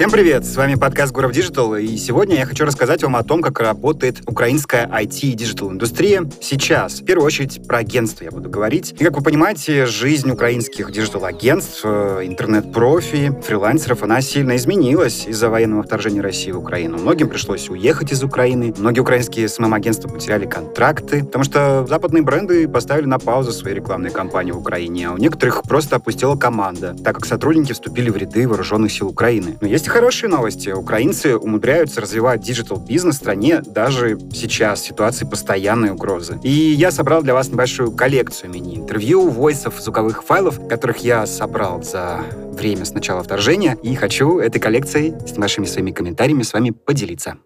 Всем привет! С вами подкаст Гуров Digital, и сегодня я хочу рассказать вам о том, как работает украинская IT и digital индустрия сейчас. В первую очередь про агентство я буду говорить. И как вы понимаете, жизнь украинских digital агентств, э, интернет-профи, фрилансеров, она сильно изменилась из-за военного вторжения России в Украину. Многим пришлось уехать из Украины. Многие украинские SMM-агентства потеряли контракты, потому что западные бренды поставили на паузу свои рекламные кампании в Украине, а у некоторых просто опустела команда, так как сотрудники вступили в ряды вооруженных сил Украины. Но есть хорошие новости. Украинцы умудряются развивать digital-бизнес в стране даже сейчас, в ситуации постоянной угрозы. И я собрал для вас небольшую коллекцию мини-интервью, войсов, звуковых файлов, которых я собрал за время с начала вторжения, и хочу этой коллекцией с вашими своими комментариями с вами поделиться.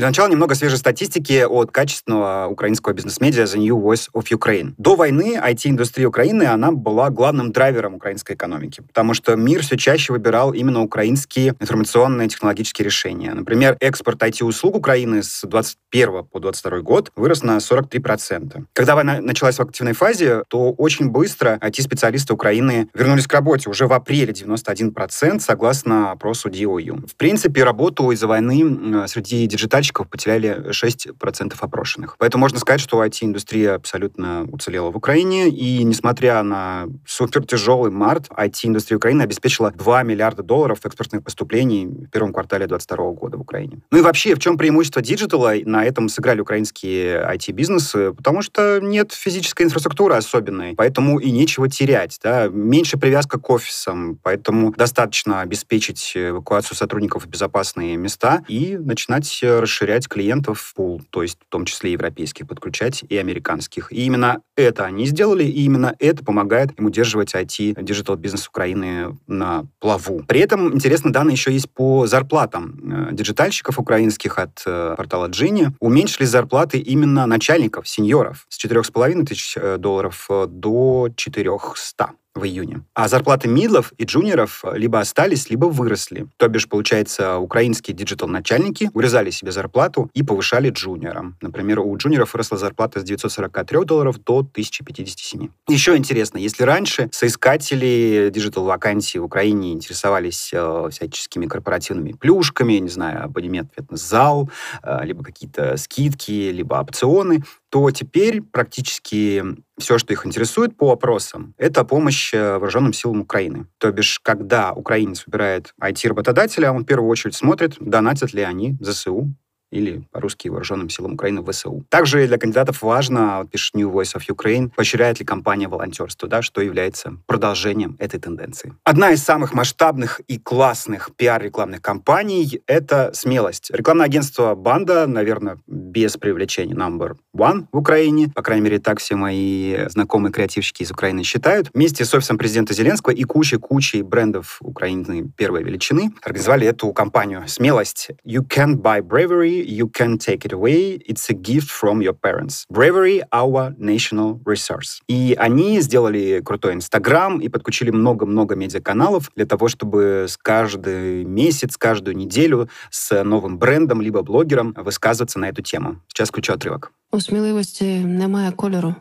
Для начала немного свежей статистики от качественного украинского бизнес-медиа The New Voice of Ukraine. До войны IT-индустрия Украины, она была главным драйвером украинской экономики, потому что мир все чаще выбирал именно украинские информационные технологические решения. Например, экспорт IT-услуг Украины с 21 по 22 год вырос на 43%. Когда война началась в активной фазе, то очень быстро IT-специалисты Украины вернулись к работе уже в апреле 91%, согласно опросу DOU. В принципе, работу из-за войны среди диджитальщиков заказчиков потеряли 6% опрошенных. Поэтому можно сказать, что IT-индустрия абсолютно уцелела в Украине, и несмотря на супер тяжелый март, IT-индустрия Украины обеспечила 2 миллиарда долларов экспортных поступлений в первом квартале 2022 года в Украине. Ну и вообще, в чем преимущество диджитала? На этом сыграли украинские IT-бизнесы, потому что нет физической инфраструктуры особенной, поэтому и нечего терять. Да? Меньше привязка к офисам, поэтому достаточно обеспечить эвакуацию сотрудников в безопасные места и начинать расширять расширять клиентов в пул, то есть в том числе европейских подключать и американских. И именно это они сделали, и именно это помогает им удерживать IT, digital бизнес Украины на плаву. При этом интересно данные еще есть по зарплатам э, диджитальщиков украинских от э, портала Djinni. Уменьшились зарплаты именно начальников, сеньоров с 4,5 тысяч э, долларов до 400 в июне. А зарплаты мидлов и джуниоров э, либо остались, либо выросли. То бишь, получается, украинские digital-начальники урезали себе зарплату и повышали джуниорам. Например, у джуниоров выросла зарплата с 943 долларов до 1057. Еще интересно, если раньше соискатели digital-вакансий в Украине интересовались э, всяческими корпоративными плюшками, не знаю, абонемент фитнес-зал, э, либо какие-то скидки, либо опционы, то теперь практически все, что их интересует по опросам, это помощь э, вооруженным силам Украины. То бишь, когда украинец выбирает IT-работодателя, он в первую очередь смотрит, донатят ли они ЗСУ или по-русски Вооруженным силам Украины ВСУ. Также для кандидатов важно, пишет New Voice of Ukraine, поощряет ли компания волонтерство, да, что является продолжением этой тенденции. Одна из самых масштабных и классных пиар-рекламных кампаний — это смелость. Рекламное агентство «Банда», наверное, без привлечения number one в Украине, по крайней мере, так все мои знакомые креативщики из Украины считают, вместе с офисом президента Зеленского и кучей-кучей брендов Украины первой величины организовали эту кампанию «Смелость». You can buy bravery, you can take it away. It's a gift from your parents. Bravery — our national resource. И они сделали крутой Инстаграм и подключили много-много медиаканалов для того, чтобы с каждый месяц, каждую неделю с новым брендом либо блогером высказываться на эту тему. Сейчас включу отрывок. У сміливості немає кольору.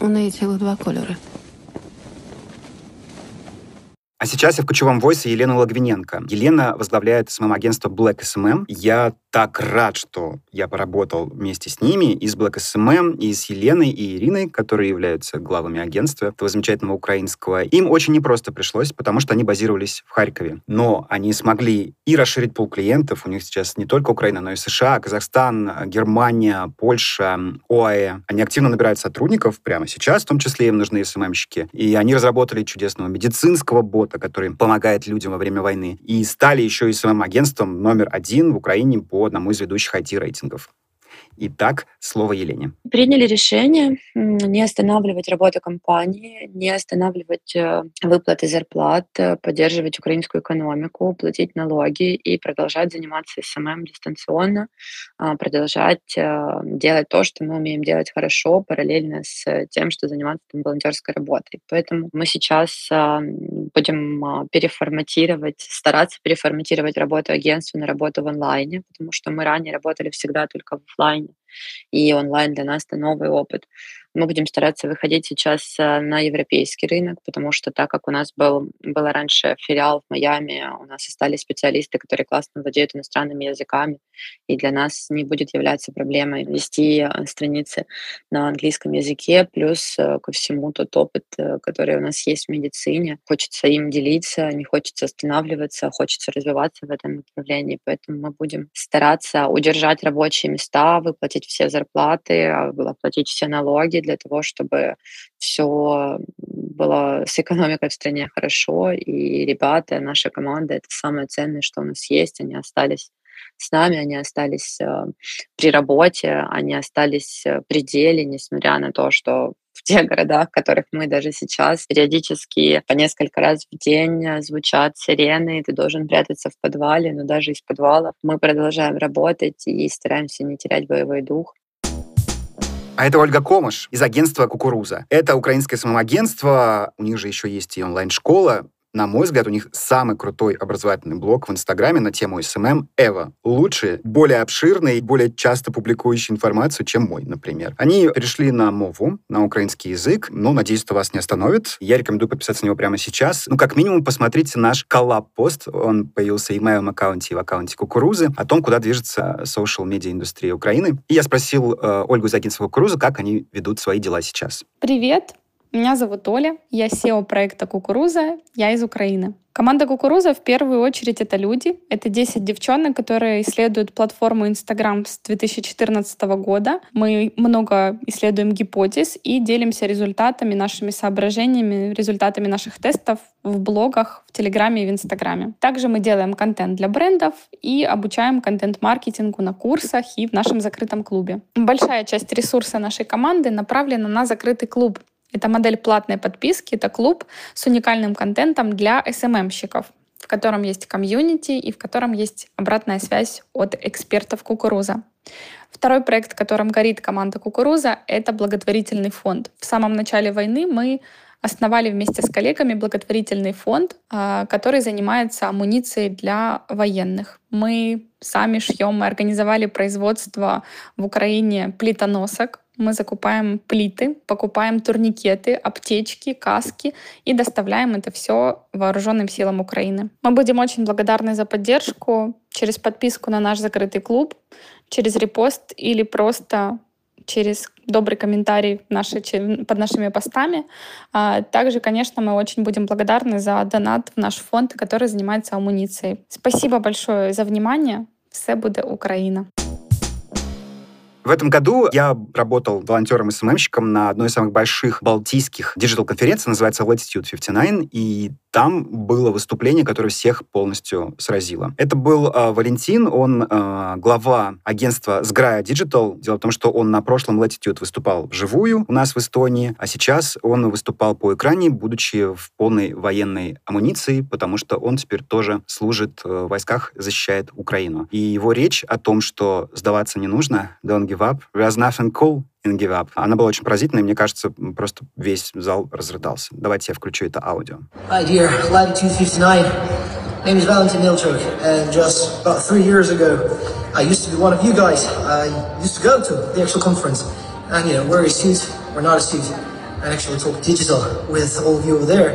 У неї цілих два кольори. А сейчас я включу вам войс Елены Логвиненко. Елена возглавляет СММ-агентство Black SMM. Я так рад, что я поработал вместе с ними, и с Black SMM, и с Еленой, и Ириной, которые являются главами агентства этого замечательного украинского. Им очень непросто пришлось, потому что они базировались в Харькове. Но они смогли и расширить пул клиентов. У них сейчас не только Украина, но и США, Казахстан, Германия, Польша, ОАЭ. Они активно набирают сотрудников прямо сейчас, в том числе им нужны SMMщики. И они разработали чудесного медицинского бота, который помогает людям во время войны. И стали еще и своим агентством номер один в Украине по одному из ведущих IT-рейтингов. Итак, слово Елене. Приняли решение не останавливать работу компании, не останавливать э, выплаты зарплат, э, поддерживать украинскую экономику, платить налоги и продолжать заниматься SMM дистанционно, а, продолжать э, делать то, что мы умеем делать хорошо, параллельно с тем, что заниматься там, волонтерской работой. Поэтому мы сейчас а, будем а, переформатировать, стараться переформатировать работу агентства на работу в онлайне, потому что мы ранее работали всегда только в офлайне, и онлайн для нас это новый опыт. Мы будем стараться выходить сейчас э, на европейский рынок, потому что так как у нас был, было раньше филиал в Майами, у нас остались специалисты, которые классно владеют иностранными языками, и для нас не будет являться проблемой вести э, страницы на английском языке, плюс э, ко всему тот опыт, который у нас есть в медицине. Хочется им делиться, не хочется останавливаться, хочется развиваться в этом направлении, поэтому мы будем стараться удержать рабочие места, выплатить все зарплаты, а, оплатить все налоги для того, чтобы все было с экономикой в стране хорошо, и ребята, наша команда — это самое ценное, что у нас есть, они остались с нами, они остались э, при работе, они остались э, при деле, несмотря на то, что в тех городах, в которых мы даже сейчас периодически по несколько раз в день звучат сирены, и ты должен прятаться в подвале, но даже из подвалов мы продолжаем работать и стараемся не терять боевой дух. А это Ольга Комыш из агентства «Кукуруза». Это украинское самоагентство, у них же еще есть и онлайн-школа, на мой взгляд, у них самый крутой образовательный блог в Инстаграме на тему SMM ever. Лучше, более обширный, более часто публикующий информацию, чем мой, например. Они перешли на мову, на украинский язык. Ну, надеюсь, это вас не остановит. Я рекомендую подписаться на него прямо сейчас. Ну, как минимум, посмотрите наш коллаб-пост. Он появился и в моем аккаунте, и в аккаунте Кукурузы, о том, куда движется social media индустрия Украины. И я спросил э, Ольгу Кукурузы, как они ведут свои дела сейчас. Привет! Меня зовут Оля, я SEO проекта «Кукуруза», я из Украины. Команда «Кукуруза» в первую очередь это люди. Это 10 девчонок, которые исследуют платформу Instagram с 2014 года. Мы много исследуем гипотез и делимся результатами, нашими соображениями, результатами наших тестов в блогах, в Телеграме и в Инстаграме. Также мы делаем контент для брендов и обучаем контент-маркетингу на курсах и в нашем закрытом клубе. Большая часть ресурса нашей команды направлена на закрытый клуб, это модель платной подписки, это клуб с уникальным контентом для SMM-щиков, в котором есть комьюнити и в котором есть обратная связь от экспертов кукуруза. Второй проект, которым горит команда «Кукуруза», это благотворительный фонд. В самом начале войны мы основали вместе с коллегами благотворительный фонд, а, который занимается амуницией для военных. Мы сами шьем, мы организовали производство в Украине плитоносок, мы закупаем плиты, покупаем турникеты, аптечки, каски и доставляем это все вооруженным силам Украины. Мы будем очень благодарны за поддержку через подписку на наш закрытый клуб, через репост или просто через добрый комментарий наши, под нашими постами. А также, конечно, мы очень будем благодарны за донат в наш фонд, который занимается амуницией. Спасибо большое за внимание. Все будет Украина. В этом году я работал волонтером и SMM щиком на одной из самых больших балтийских digital-конференций, называется Latitude 59, и там было выступление, которое всех полностью сразило. Это был э, Валентин, он э, глава агентства Сграя Digital. Дело в том, что он на прошлом Latitude выступал вживую у нас в Эстонии, а сейчас он выступал по экране, будучи в полной военной амуниции, потому что он теперь тоже служит э, в войсках, защищает Украину. И его речь о том, что сдаваться не нужно, don't give up, there's nothing cool in give up. Она была очень поразительной, мне кажется, просто весь зал разрыдался. Давайте я включу это аудио. Hi, dear. Latitude 59. name is Valentin Ilchuk, and just about three years ago, I used to be one of you guys. I used to go to the actual conference, and you know, wear a suit or not a suit, and actually talk digital with all of you over there.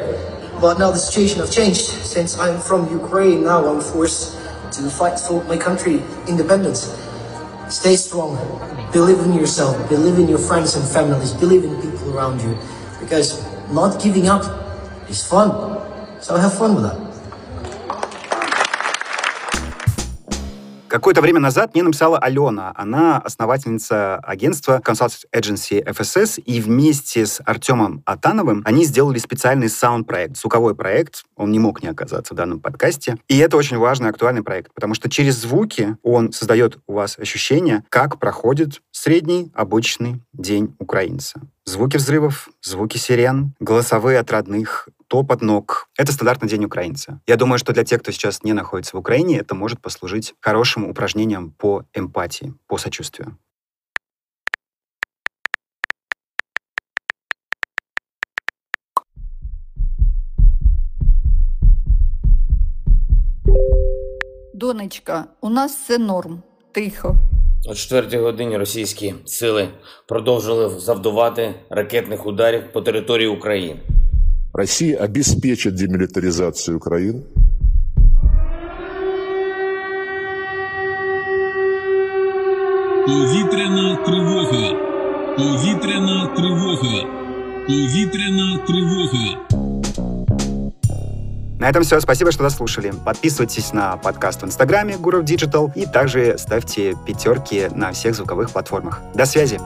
But now the situation has changed. Since I'm from Ukraine, now I'm forced to fight for my country independence. Stay strong. Believe in yourself. Believe in your friends and families. Believe in people around you. Because not giving up is fun. So have fun with that. Какое-то время назад мне написала Алена. Она основательница агентства Consulting Agency FSS, и вместе с Артемом Атановым они сделали специальный саунд-проект, звуковой проект. Он не мог не оказаться в данном подкасте. И это очень важный, актуальный проект, потому что через звуки он создает у вас ощущение, как проходит средний обычный день украинца. Звуки взрывов, звуки сирен, голосовые от родных, топот ног. Это стандартный день украинца. Я думаю, что для тех, кто сейчас не находится в Украине, это может послужить хорошим упражнением по эмпатии, по сочувствию. Донечка, у нас все норм, тихо. О четвертій годині російські сили продовжили завдавати ракетних ударів по території України. Россия обеспечит демилитаризацию Украины. Повітряна тривога. Повітряна тривога. Повітряна тривога. На этом все. Спасибо, что дослушали. Подписывайтесь на подкаст в Инстаграме Гуров Digital и также ставьте пятерки на всех звуковых платформах. До связи!